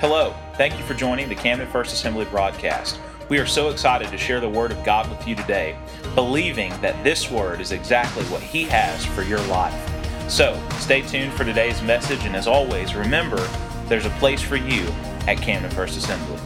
Hello, thank you for joining the Camden First Assembly broadcast. We are so excited to share the Word of God with you today, believing that this Word is exactly what He has for your life. So, stay tuned for today's message, and as always, remember there's a place for you at Camden First Assembly.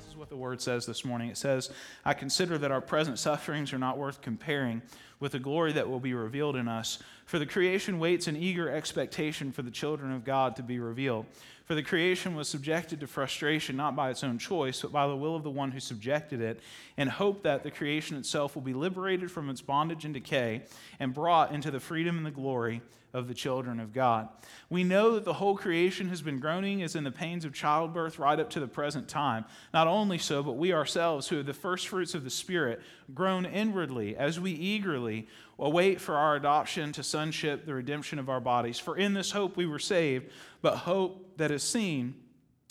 This is what the Word says this morning. It says, I consider that our present sufferings are not worth comparing with the glory that will be revealed in us. For the creation waits in eager expectation for the children of God to be revealed. For the creation was subjected to frustration, not by its own choice, but by the will of the one who subjected it, in hope that the creation itself will be liberated from its bondage and decay and brought into the freedom and the glory of the children of God. We know that the whole creation has been groaning as in the pains of childbirth right up to the present time. Not only so, but we ourselves, who are the first fruits of the Spirit, groan inwardly as we eagerly await for our adoption to sonship, the redemption of our bodies. For in this hope we were saved, but hope that is seen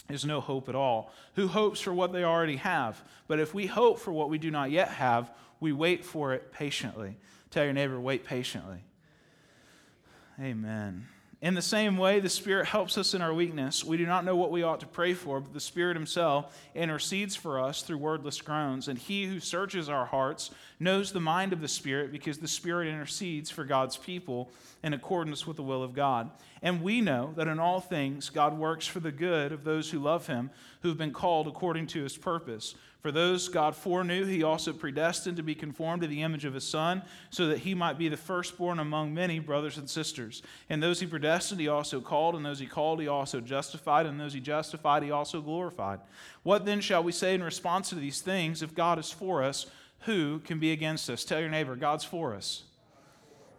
is no hope at all. Who hopes for what they already have? But if we hope for what we do not yet have, we wait for it patiently. Tell your neighbor, wait patiently. Amen. In the same way, the Spirit helps us in our weakness. We do not know what we ought to pray for, but the Spirit Himself intercedes for us through wordless groans. And He who searches our hearts knows the mind of the Spirit, because the Spirit intercedes for God's people in accordance with the will of God. And we know that in all things God works for the good of those who love Him, who have been called according to His purpose. For those God foreknew, he also predestined to be conformed to the image of his Son, so that he might be the firstborn among many brothers and sisters. And those he predestined, he also called, and those he called, he also justified, and those he justified, he also glorified. What then shall we say in response to these things? If God is for us, who can be against us? Tell your neighbor, God's for us.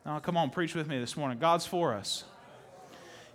Now, come on, preach with me this morning. God's for us.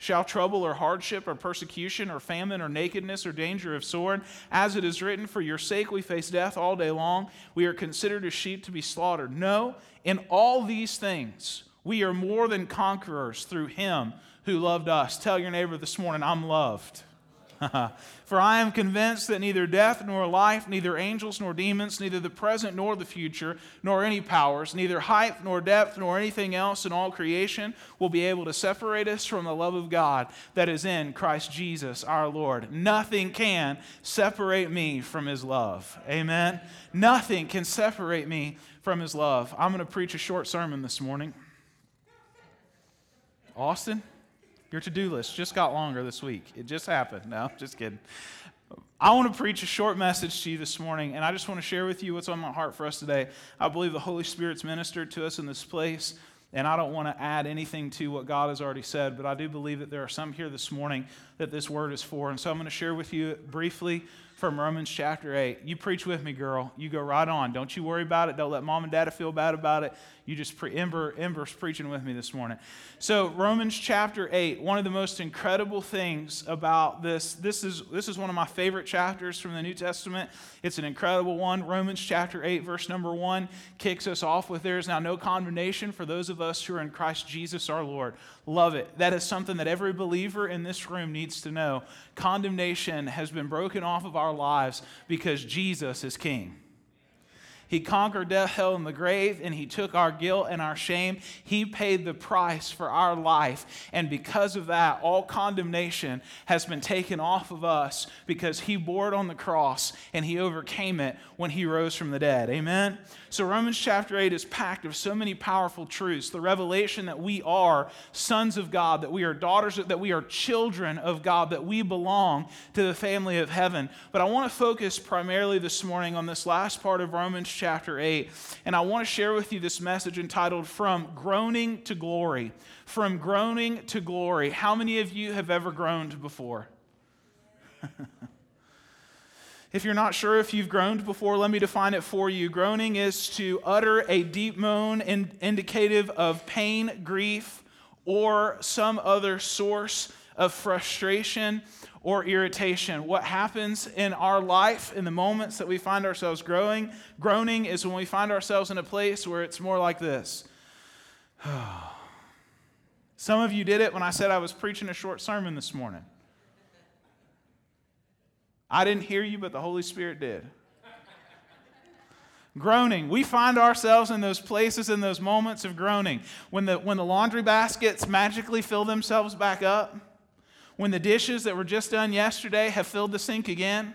Shall trouble or hardship or persecution or famine or nakedness or danger of sword? As it is written, For your sake we face death all day long. We are considered as sheep to be slaughtered. No, in all these things we are more than conquerors through him who loved us. Tell your neighbor this morning, I'm loved. For I am convinced that neither death nor life, neither angels nor demons, neither the present nor the future, nor any powers, neither height nor depth nor anything else in all creation will be able to separate us from the love of God that is in Christ Jesus our Lord. Nothing can separate me from his love. Amen. Nothing can separate me from his love. I'm going to preach a short sermon this morning. Austin? Your to do list just got longer this week. It just happened. No, just kidding. I want to preach a short message to you this morning, and I just want to share with you what's on my heart for us today. I believe the Holy Spirit's ministered to us in this place, and I don't want to add anything to what God has already said, but I do believe that there are some here this morning that this word is for. And so I'm going to share with you briefly from Romans chapter 8. You preach with me, girl. You go right on. Don't you worry about it. Don't let mom and dad feel bad about it. You just pre- Ember, Ember's preaching with me this morning. So Romans chapter 8, one of the most incredible things about this, this is, this is one of my favorite chapters from the New Testament. It's an incredible one. Romans chapter 8, verse number 1 kicks us off with there is now no condemnation for those of us who are in Christ Jesus our Lord. Love it. That is something that every believer in this room needs to know. Condemnation has been broken off of our lives because Jesus is King. He conquered death, hell, and the grave, and He took our guilt and our shame. He paid the price for our life. And because of that, all condemnation has been taken off of us because He bore it on the cross and He overcame it when He rose from the dead. Amen? So, Romans chapter 8 is packed of so many powerful truths. The revelation that we are sons of God, that we are daughters, that we are children of God, that we belong to the family of heaven. But I want to focus primarily this morning on this last part of Romans chapter 8. And I want to share with you this message entitled From Groaning to Glory. From Groaning to Glory. How many of you have ever groaned before? If you're not sure if you've groaned before, let me define it for you. Groaning is to utter a deep moan in, indicative of pain, grief, or some other source of frustration or irritation. What happens in our life in the moments that we find ourselves growing, groaning is when we find ourselves in a place where it's more like this. Some of you did it when I said I was preaching a short sermon this morning. I didn't hear you, but the Holy Spirit did. groaning. We find ourselves in those places, in those moments of groaning. When the, when the laundry baskets magically fill themselves back up, when the dishes that were just done yesterday have filled the sink again,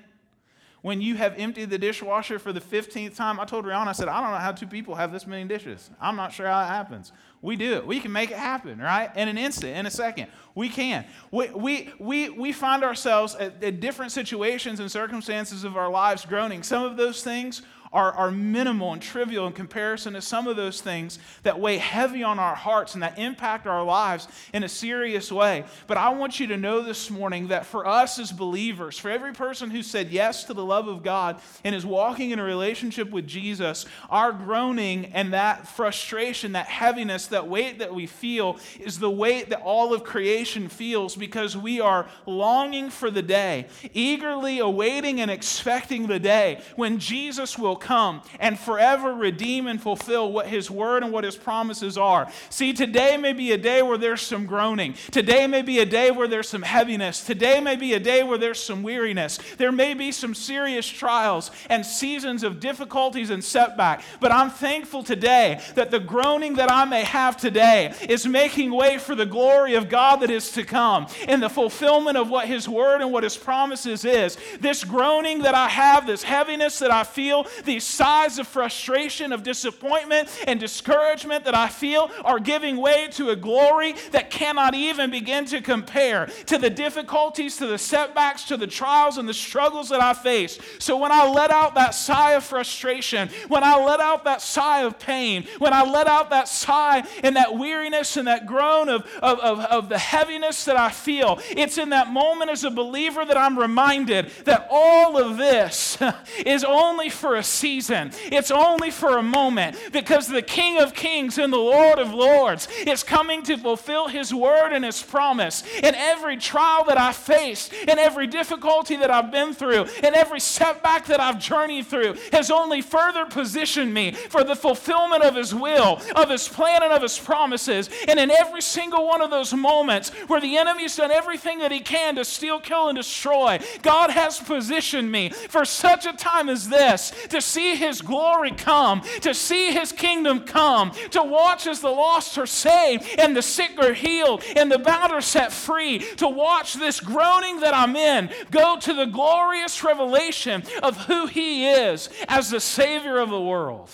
when you have emptied the dishwasher for the 15th time. I told Rihanna, I said, I don't know how two people have this many dishes. I'm not sure how it happens. We do it. We can make it happen, right? In an instant, in a second. We can. We, we, we, we find ourselves at, at different situations and circumstances of our lives groaning. Some of those things are, are minimal and trivial in comparison to some of those things that weigh heavy on our hearts and that impact our lives in a serious way. But I want you to know this morning that for us as believers, for every person who said yes to the love of God and is walking in a relationship with Jesus, our groaning and that frustration, that heaviness, that weight that we feel is the weight that all of creation feels because we are longing for the day, eagerly awaiting and expecting the day when Jesus will come and forever redeem and fulfill what His word and what His promises are. See, today may be a day where there's some groaning. Today may be a day where there's some heaviness. Today may be a day where there's some weariness. There may be some serious trials and seasons of difficulties and setback. But I'm thankful today that the groaning that I may have today is making way for the glory of God that is to come in the fulfillment of what His word and what His promises is. This groaning that I have, this heaviness that I feel, these sighs of frustration, of disappointment, and discouragement that I feel are giving way to a glory that cannot even begin to compare to the difficulties, to the setbacks, to the trials and the struggles that I face. So when I let out that sigh of frustration, when I let out that sigh of pain, when I let out that sigh and that weariness and that groan of, of, of, of the heaviness that I feel, it's in that moment as a believer that I'm reminded that all of this is only for a season. It's only for a moment because the King of Kings and the Lord of Lords is coming to fulfill his word and his promise. And every trial that I faced, and every difficulty that I've been through, and every setback that I've journeyed through has only further positioned me for the fulfillment of his will, of his plan, and of his promises. And in every single one of those moments where the enemy's done everything that he can to steal, kill, and destroy, God has positioned me for such a time as this to see his glory come, to see his kingdom come, to watch as the lost are saved and the sick are healed and the bound are set free, to watch this groaning that I'm in go to the glorious revelation of who he is as the Savior of the world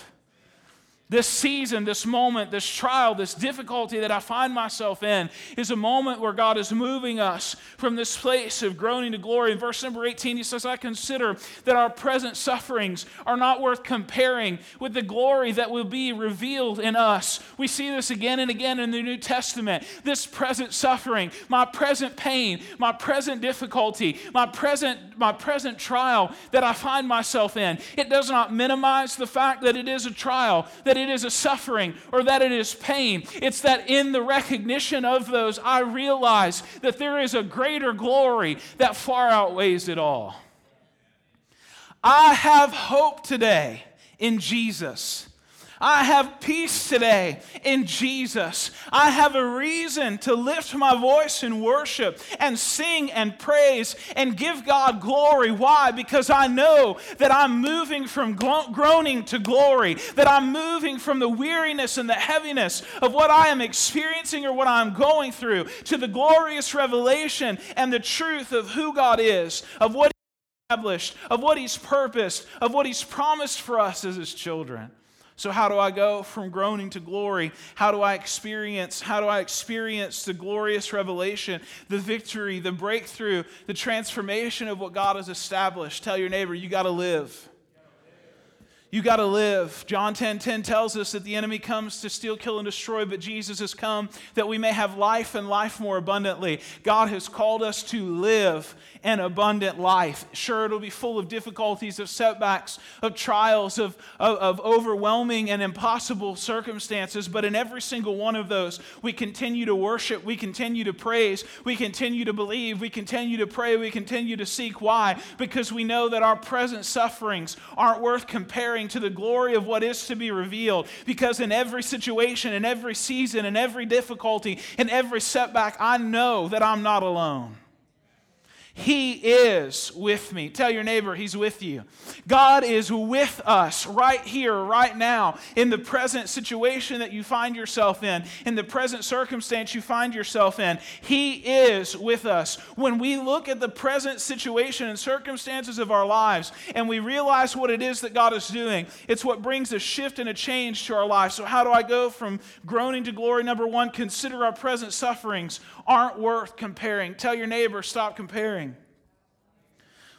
this season, this moment, this trial, this difficulty that I find myself in is a moment where God is moving us from this place of groaning to glory. In verse number 18, he says, I consider that our present sufferings are not worth comparing with the glory that will be revealed in us. We see this again and again in the New Testament. This present suffering, my present pain, my present difficulty, my present, my present trial that I find myself in, it does not minimize the fact that it is a trial, that it is a suffering or that it is pain. It's that in the recognition of those, I realize that there is a greater glory that far outweighs it all. I have hope today in Jesus. I have peace today in Jesus. I have a reason to lift my voice in worship and sing and praise and give God glory. Why? Because I know that I'm moving from groaning to glory, that I'm moving from the weariness and the heaviness of what I am experiencing or what I'm going through to the glorious revelation and the truth of who God is, of what He's established, of what He's purposed, of what He's promised for us as His children. So how do I go from groaning to glory? How do I experience how do I experience the glorious revelation, the victory, the breakthrough, the transformation of what God has established? Tell your neighbor you got to live. You got to live. John 10 10 tells us that the enemy comes to steal, kill, and destroy, but Jesus has come that we may have life and life more abundantly. God has called us to live an abundant life. Sure, it'll be full of difficulties, of setbacks, of trials, of, of, of overwhelming and impossible circumstances, but in every single one of those, we continue to worship, we continue to praise, we continue to believe, we continue to pray, we continue to seek. Why? Because we know that our present sufferings aren't worth comparing to the glory of what is to be revealed. Because in every situation, in every season, in every difficulty, in every setback, I know that I'm not alone. He is with me. Tell your neighbor, He's with you. God is with us right here, right now, in the present situation that you find yourself in, in the present circumstance you find yourself in. He is with us. When we look at the present situation and circumstances of our lives and we realize what it is that God is doing, it's what brings a shift and a change to our lives. So, how do I go from groaning to glory? Number one, consider our present sufferings aren't worth comparing. Tell your neighbor, stop comparing.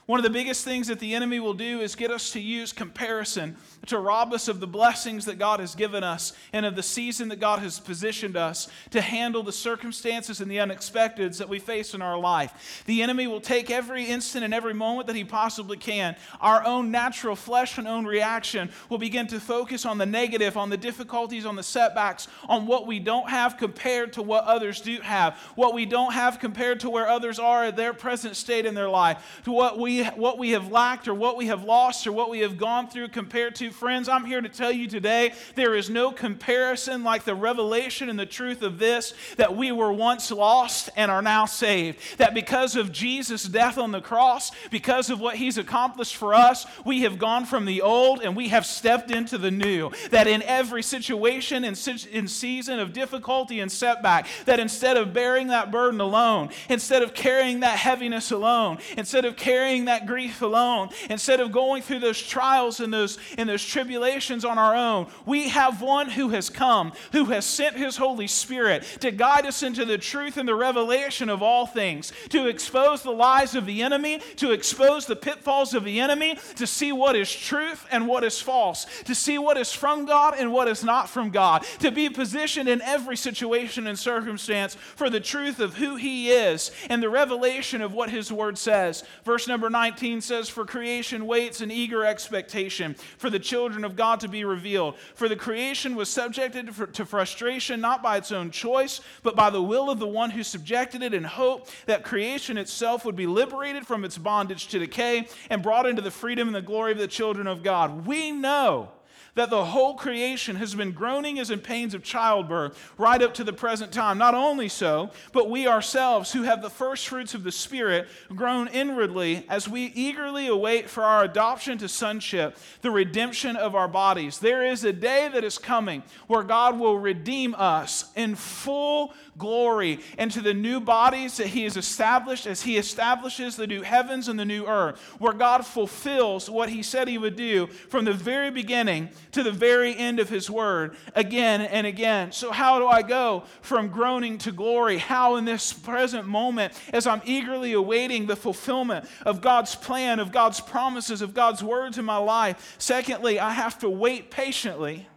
One of the biggest things that the enemy will do is get us to use comparison to rob us of the blessings that God has given us and of the season that God has positioned us to handle the circumstances and the unexpecteds that we face in our life. The enemy will take every instant and every moment that he possibly can. Our own natural flesh and own reaction will begin to focus on the negative, on the difficulties, on the setbacks, on what we don't have compared to what others do have, what we don't have compared to where others are at their present state in their life, to what we what we have lacked or what we have lost or what we have gone through compared to friends, I'm here to tell you today there is no comparison like the revelation and the truth of this that we were once lost and are now saved. That because of Jesus' death on the cross, because of what he's accomplished for us, we have gone from the old and we have stepped into the new. That in every situation and in season of difficulty and setback, that instead of bearing that burden alone, instead of carrying that heaviness alone, instead of carrying that grief alone, instead of going through those trials and those, and those tribulations on our own. We have one who has come, who has sent his Holy Spirit to guide us into the truth and the revelation of all things, to expose the lies of the enemy, to expose the pitfalls of the enemy, to see what is truth and what is false, to see what is from God and what is not from God, to be positioned in every situation and circumstance for the truth of who he is and the revelation of what his word says. Verse number 19 says, For creation waits in eager expectation for the children of God to be revealed. For the creation was subjected to frustration not by its own choice, but by the will of the one who subjected it in hope that creation itself would be liberated from its bondage to decay and brought into the freedom and the glory of the children of God. We know that the whole creation has been groaning as in pains of childbirth right up to the present time. Not only so, but we ourselves, who have the first fruits of the Spirit, groan inwardly as we eagerly await for our adoption to sonship, the redemption of our bodies. There is a day that is coming where God will redeem us in full glory into the new bodies that He has established as He establishes the new heavens and the new earth, where God fulfills what He said He would do from the very beginning to the very end of his word again and again. So, how do I go from groaning to glory? How, in this present moment, as I'm eagerly awaiting the fulfillment of God's plan, of God's promises, of God's words in my life? Secondly, I have to wait patiently.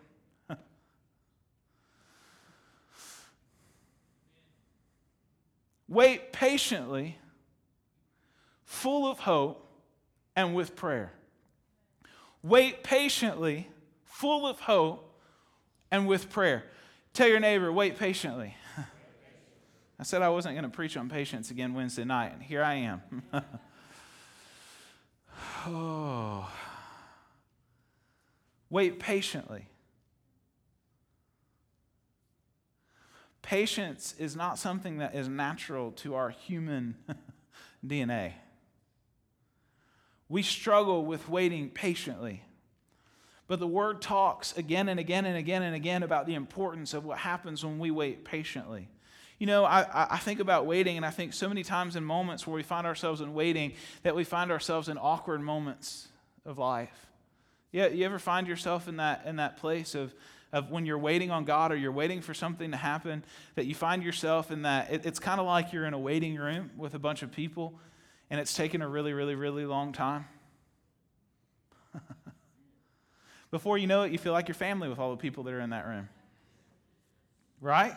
wait patiently, full of hope, and with prayer. Wait patiently full of hope, and with prayer. Tell your neighbor, wait patiently. I said I wasn't going to preach on patience again Wednesday night, and here I am. oh. Wait patiently. Patience is not something that is natural to our human DNA. We struggle with waiting patiently. But the word talks again and again and again and again about the importance of what happens when we wait patiently. You know, I, I think about waiting, and I think so many times in moments where we find ourselves in waiting that we find ourselves in awkward moments of life. Yeah, you ever find yourself in that in that place of of when you're waiting on God or you're waiting for something to happen, that you find yourself in that it, it's kind of like you're in a waiting room with a bunch of people, and it's taken a really, really, really long time. Before you know it, you feel like you're family with all the people that are in that room. Right?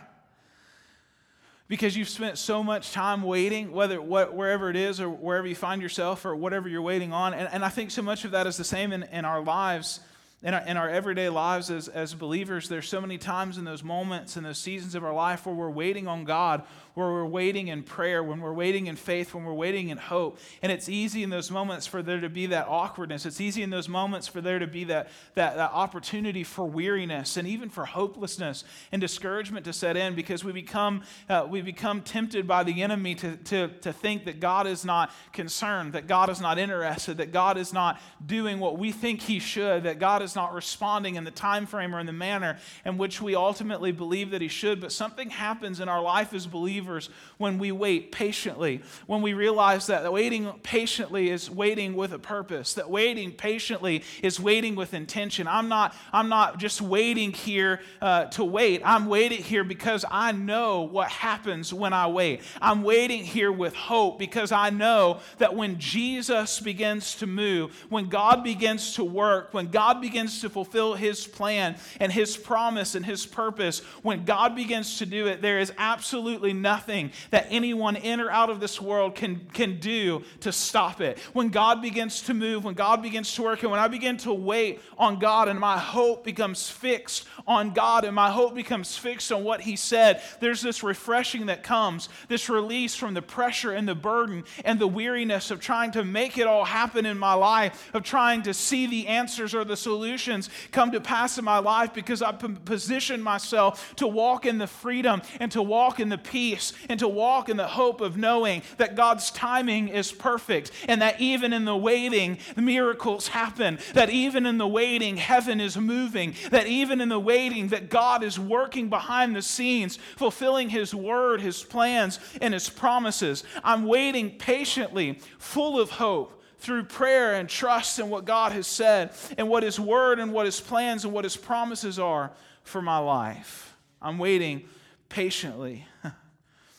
Because you've spent so much time waiting, whether wherever it is or wherever you find yourself or whatever you're waiting on. And, and I think so much of that is the same in, in our lives in our, in our everyday lives as, as believers, there's so many times in those moments and those seasons of our life where we're waiting on God, where we're waiting in prayer, when we're waiting in faith, when we're waiting in hope. And it's easy in those moments for there to be that awkwardness. It's easy in those moments for there to be that, that, that opportunity for weariness and even for hopelessness and discouragement to set in because we become, uh, we become tempted by the enemy to, to, to think that God is not concerned, that God is not interested, that God is not doing what we think He should, that God is is not responding in the time frame or in the manner in which we ultimately believe that he should. But something happens in our life as believers when we wait patiently, when we realize that waiting patiently is waiting with a purpose, that waiting patiently is waiting with intention. I'm not, I'm not just waiting here uh, to wait. I'm waiting here because I know what happens when I wait. I'm waiting here with hope because I know that when Jesus begins to move, when God begins to work, when God begins begins to fulfill his plan and his promise and his purpose, when God begins to do it, there is absolutely nothing that anyone in or out of this world can, can do to stop it. When God begins to move, when God begins to work, and when I begin to wait on God and my hope becomes fixed on God and my hope becomes fixed on what he said, there's this refreshing that comes, this release from the pressure and the burden and the weariness of trying to make it all happen in my life, of trying to see the answers or the solutions solutions come to pass in my life because I position myself to walk in the freedom and to walk in the peace and to walk in the hope of knowing that God's timing is perfect and that even in the waiting, miracles happen, that even in the waiting, heaven is moving, that even in the waiting, that God is working behind the scenes, fulfilling His word, His plans, and His promises. I'm waiting patiently, full of hope through prayer and trust in what God has said and what His word and what His plans and what His promises are for my life. I'm waiting patiently.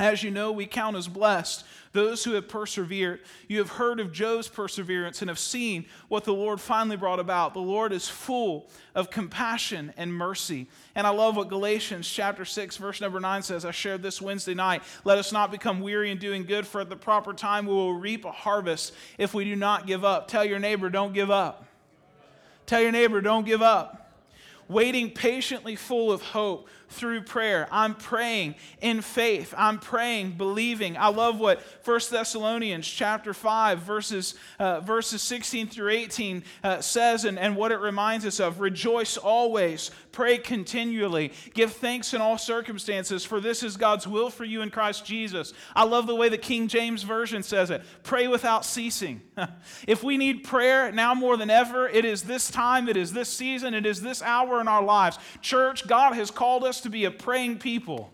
As you know, we count as blessed those who have persevered. You have heard of Job's perseverance and have seen what the Lord finally brought about. The Lord is full of compassion and mercy. And I love what Galatians chapter 6 verse number 9 says. I shared this Wednesday night. Let us not become weary in doing good for at the proper time we will reap a harvest if we do not give up. Tell your neighbor don't give up. Tell your neighbor don't give up. Waiting patiently full of hope through prayer. I'm praying in faith. I'm praying, believing. I love what 1 Thessalonians chapter 5, verses, uh, verses 16 through 18 uh, says and, and what it reminds us of. Rejoice always, pray continually, give thanks in all circumstances, for this is God's will for you in Christ Jesus. I love the way the King James Version says it pray without ceasing. if we need prayer now more than ever, it is this time, it is this season, it is this hour in our lives. Church, God has called us to be a praying people.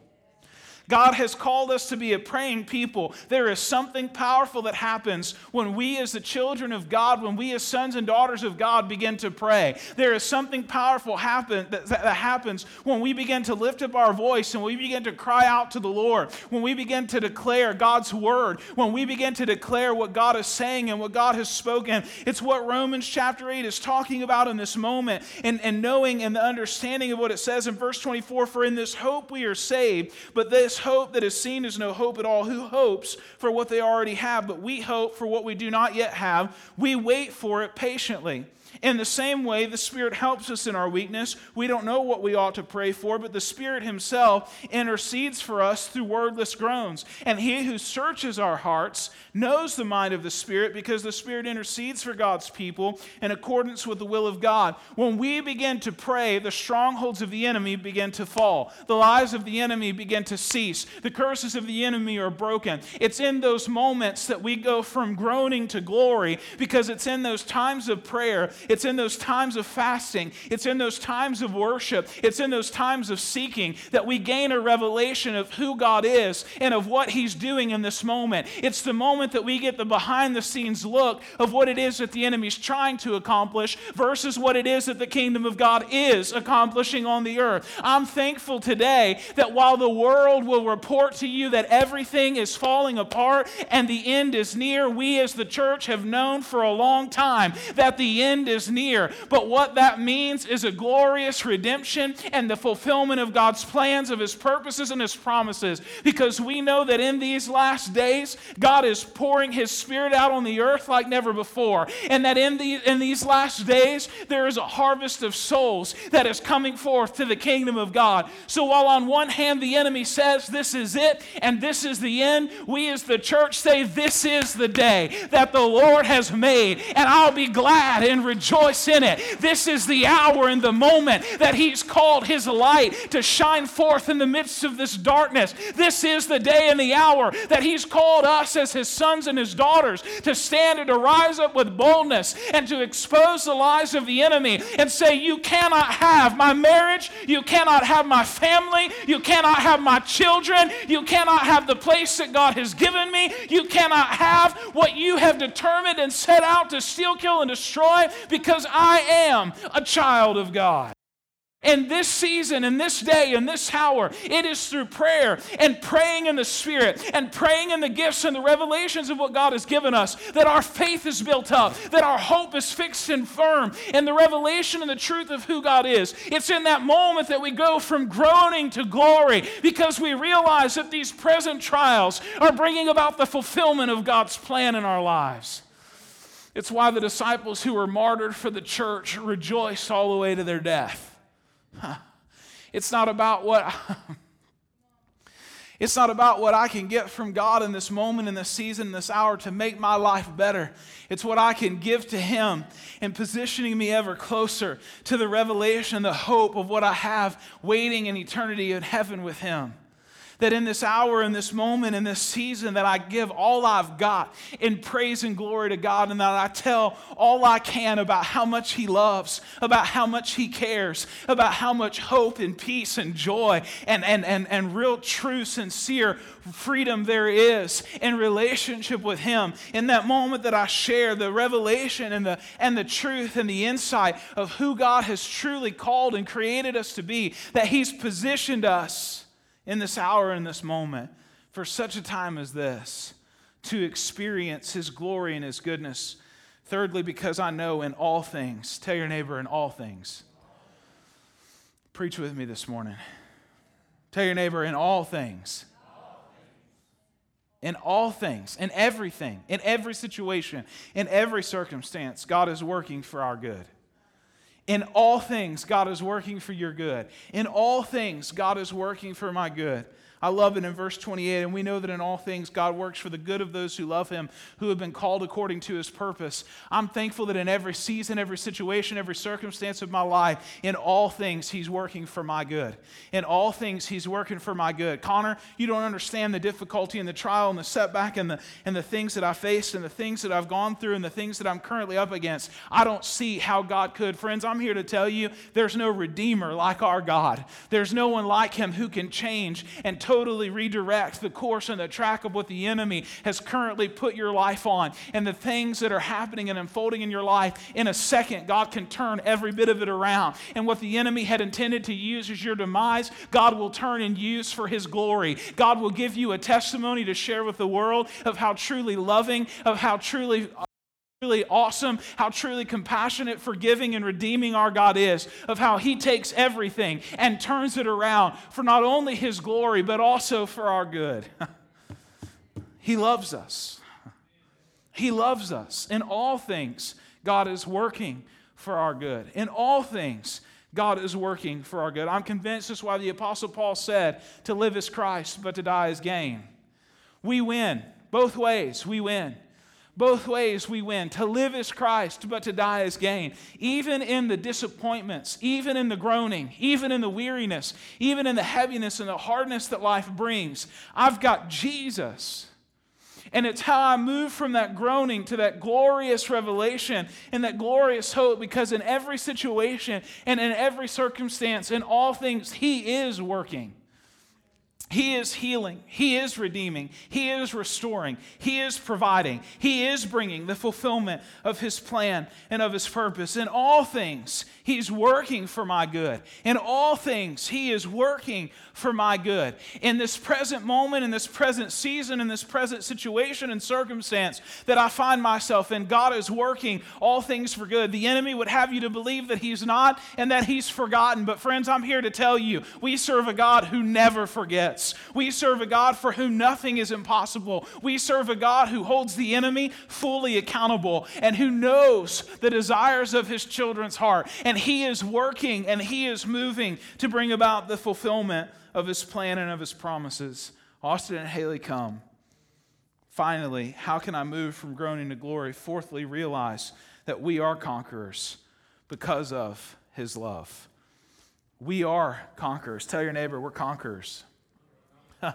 God has called us to be a praying people. There is something powerful that happens when we, as the children of God, when we, as sons and daughters of God, begin to pray. There is something powerful happen, that, that happens when we begin to lift up our voice and we begin to cry out to the Lord, when we begin to declare God's word, when we begin to declare what God is saying and what God has spoken. It's what Romans chapter 8 is talking about in this moment and, and knowing and the understanding of what it says in verse 24 For in this hope we are saved, but this hope that is seen is no hope at all. Who hopes for what they already have? But we hope for what we do not yet have. We wait for it patiently. In the same way, the Spirit helps us in our weakness. We don't know what we ought to pray for, but the Spirit Himself intercedes for us through wordless groans. And He who searches our hearts knows the mind of the Spirit because the Spirit intercedes for God's people in accordance with the will of God. When we begin to pray, the strongholds of the enemy begin to fall, the lies of the enemy begin to cease, the curses of the enemy are broken. It's in those moments that we go from groaning to glory because it's in those times of prayer It's in those times of fasting. It's in those times of worship. It's in those times of seeking that we gain a revelation of who God is and of what He's doing in this moment. It's the moment that we get the behind the scenes look of what it is that the enemy's trying to accomplish versus what it is that the kingdom of God is accomplishing on the earth. I'm thankful today that while the world will report to you that everything is falling apart and the end is near, we as the church have known for a long time that the end is near. But what that means is a glorious redemption and the fulfillment of God's plans, of His purposes, and His promises. Because we know that in these last days, God is pouring His Spirit out on the earth like never before. And that in, the, in these last days, there is a harvest of souls that is coming forth to the kingdom of God. So while on one hand the enemy says this is it and this is the end, we as the church say this is the day that the Lord has made, and I'll be glad and rejoice in it. This is the hour and the moment that He's called His light to shine forth in the midst of this darkness. This is the day and the hour that He's called us as His sons and His daughters to stand and to rise up with boldness and to expose the lies of the enemy and say, You cannot have my marriage, you cannot have my family, you cannot have my children, you cannot have the place that God has given me, you cannot have what you have determined and set out to steal, kill, and destroy because I am a child of God. In this season, in this day, in this hour, it is through prayer and praying in the Spirit and praying in the gifts and the revelations of what God has given us that our faith is built up, that our hope is fixed and firm in the revelation and the truth of who God is. It's in that moment that we go from groaning to glory because we realize that these present trials are bringing about the fulfillment of God's plan in our lives. It's why the disciples who were martyred for the church rejoiced all the way to their death. It's not about what It's not about what I can get from God in this moment, in this season, in this hour to make my life better. It's what I can give to Him and positioning me ever closer to the revelation, the hope of what I have waiting in eternity in heaven with Him that in this hour, in this moment, in this season, that I give all I've got in praise and glory to God, and that I tell all I can about how much He loves, about how much He cares, about how much hope and peace and joy and, and, and, and real, true, sincere freedom there is in relationship with Him. In that moment that I share the revelation and the, and the truth and the insight of who God has truly called and created us to be, that He's positioned us in this hour, in this moment, for such a time as this, to experience His glory and His goodness. Thirdly, because I know in all things, tell your neighbor in all things. Preach with me this morning. Tell your neighbor in all things. In all things, in everything, in every situation, in every circumstance, God is working for our good. In all things, God is working for your good. In all things, God is working for my good. I love it in verse 28. And we know that in all things, God works for the good of those who love Him, who have been called according to His purpose. I'm thankful that in every season, every situation, every circumstance of my life, in all things, He's working for my good. In all things, He's working for my good. Connor, you don't understand the difficulty and the trial and the setback and the, and the things that I faced and the things that I've gone through and the things that I'm currently up against. I don't see how God could. Friends, I'm here to tell you there's no Redeemer like our God. There's no one like Him who can change and totally redirect the course and the track of what the enemy has currently put your life on and the things that are happening and unfolding in your life. In a second, God can turn every bit of it around. And what the enemy had intended to use as your demise, God will turn and use for his glory. God will give you a testimony to share with the world of how truly loving, of how truly truly awesome, how truly compassionate, forgiving, and redeeming our God is, of how He takes everything and turns it around for not only His glory, but also for our good. he loves us. He loves us. In all things, God is working for our good. In all things, God is working for our good. I'm convinced that's why the Apostle Paul said, To live is Christ, but to die is gain. We win. Both ways, we win. Both ways we win. To live is Christ, but to die is gain. Even in the disappointments, even in the groaning, even in the weariness, even in the heaviness and the hardness that life brings, I've got Jesus. And it's how I move from that groaning to that glorious revelation and that glorious hope because in every situation and in every circumstance, in all things, He is working. He is healing. He is redeeming. He is restoring. He is providing. He is bringing the fulfillment of His plan and of His purpose. In all things, He's working for my good. In all things, He is working for my good. In this present moment, in this present season, in this present situation and circumstance that I find myself in, God is working all things for good. The enemy would have you to believe that He's not and that He's forgotten. But, friends, I'm here to tell you we serve a God who never forgets. We serve a God for whom nothing is impossible. We serve a God who holds the enemy fully accountable and who knows the desires of his children's heart. And he is working and he is moving to bring about the fulfillment of his plan and of his promises. Austin and Haley come. Finally, how can I move from groaning to glory? Fourthly, realize that we are conquerors because of his love. We are conquerors. Tell your neighbor, we're conquerors.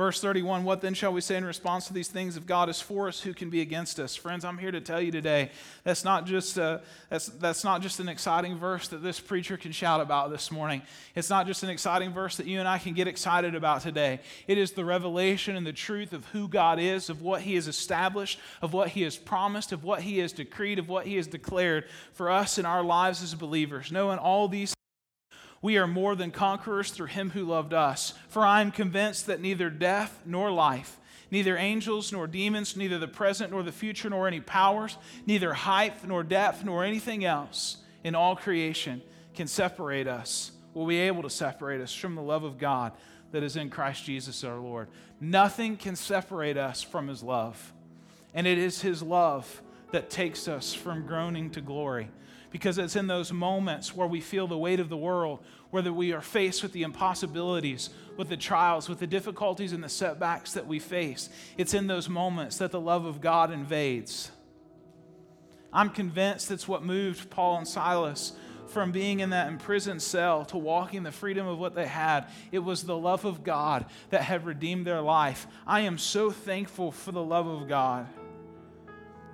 Verse 31 What then shall we say in response to these things? If God is for us, who can be against us? Friends, I'm here to tell you today that's not just, a, uh, that's, that's not just an exciting verse that this preacher can shout about this morning. It's not just an exciting verse that you and I can get excited about today. It is the revelation and the truth of who God is, of what He has established, of what He has promised, of what He has decreed, of what He has declared for us in our lives as believers. Knowing all these we are more than conquerors through him who loved us. For I am convinced that neither death nor life, neither angels nor demons, neither the present nor the future, nor any powers, neither height nor depth, nor anything else in all creation can separate us, will be able to separate us from the love of God that is in Christ Jesus our Lord. Nothing can separate us from his love. And it is his love that takes us from groaning to glory because it's in those moments where we feel the weight of the world, where we are faced with the impossibilities, with the trials, with the difficulties and the setbacks that we face. It's in those moments that the love of God invades. I'm convinced that's what moved Paul and Silas from being in that imprisoned cell to walking the freedom of what they had. It was the love of God that had redeemed their life. I am so thankful for the love of God.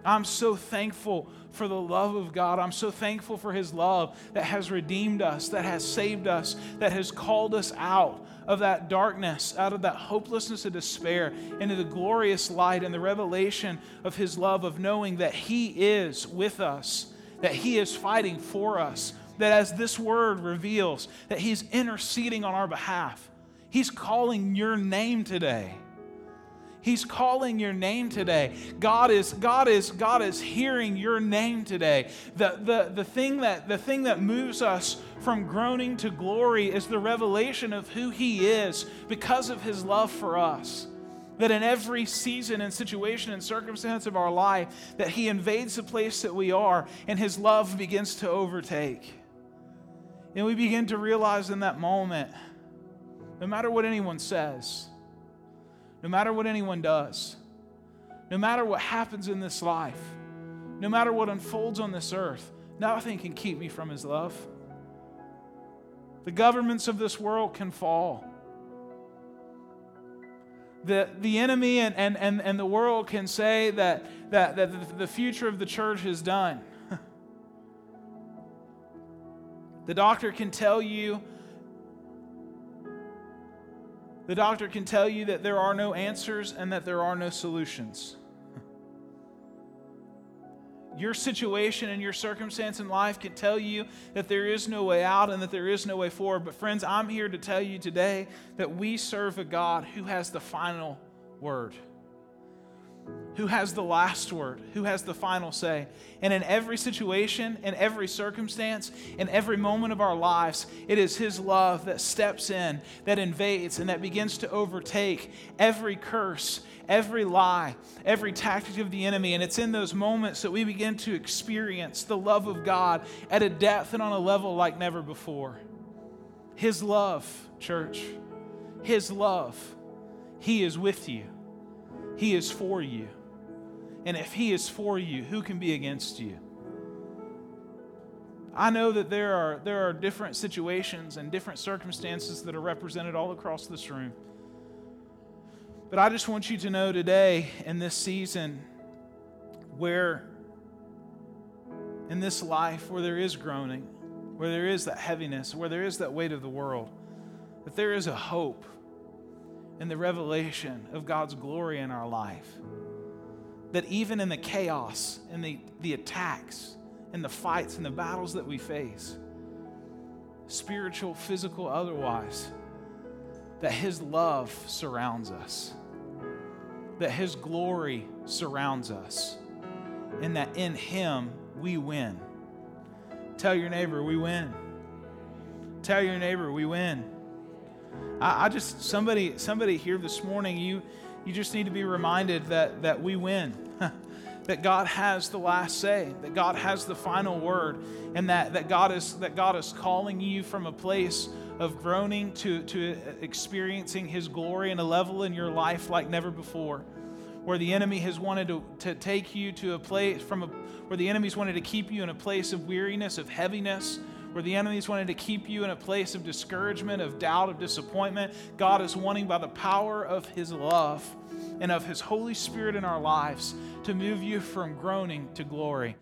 I'm so thankful for the love of God. I'm so thankful for His love that has redeemed us, that has saved us, that has called us out of that darkness, out of that hopelessness and despair, into the glorious light and the revelation of His love, of knowing that He is with us, that He is fighting for us, that as this word reveals, that He's interceding on our behalf. He's calling your name today. He's calling your name today. God is, God is, God is hearing your name today. The, the, the, thing that, the thing that moves us from groaning to glory is the revelation of who He is because of His love for us that in every season and situation and circumstance of our life that he invades the place that we are and his love begins to overtake and we begin to realize in that moment no matter what anyone says no matter what anyone does, no matter what happens in this life, no matter what unfolds on this earth, nothing can keep me from His love. The governments of this world can fall. The, the enemy and, and, and, and the world can say that, that, that the future of the church is done. the doctor can tell you the doctor can tell you that there are no answers and that there are no solutions. Your situation and your circumstance in life can tell you that there is no way out and that there is no way forward. But, friends, I'm here to tell you today that we serve a God who has the final word who has the last word, who has the final say. And in every situation, in every circumstance, in every moment of our lives, it is His love that steps in, that invades, and that begins to overtake every curse, every lie, every tactic of the enemy. And it's in those moments that we begin to experience the love of God at a depth and on a level like never before. His love, church, His love, He is with you. He is for you. And if He is for you, who can be against you? I know that there are, there are different situations and different circumstances that are represented all across this room. But I just want you to know today, in this season, where in this life, where there is groaning, where there is that heaviness, where there is that weight of the world, that there is a hope in the revelation of God's glory in our life. That even in the chaos and the, the attacks and the fights and the battles that we face, spiritual, physical, otherwise, that His love surrounds us, that His glory surrounds us, and that in Him we win. Tell your neighbor, we win. Tell your neighbor, we win. I, I just somebody somebody here this morning, you you just need to be reminded that that we win. that God has the last say, that God has the final word, and that, that God is that God is calling you from a place of groaning to, to experiencing his glory in a level in your life like never before. Where the enemy has wanted to, to take you to a place from a where the enemy's wanted to keep you in a place of weariness, of heaviness, where the enemy's wanted to keep you in a place of discouragement, of doubt, of disappointment. God is wanting by the power of his love and of his Holy Spirit in our lives to move you from groaning to glory.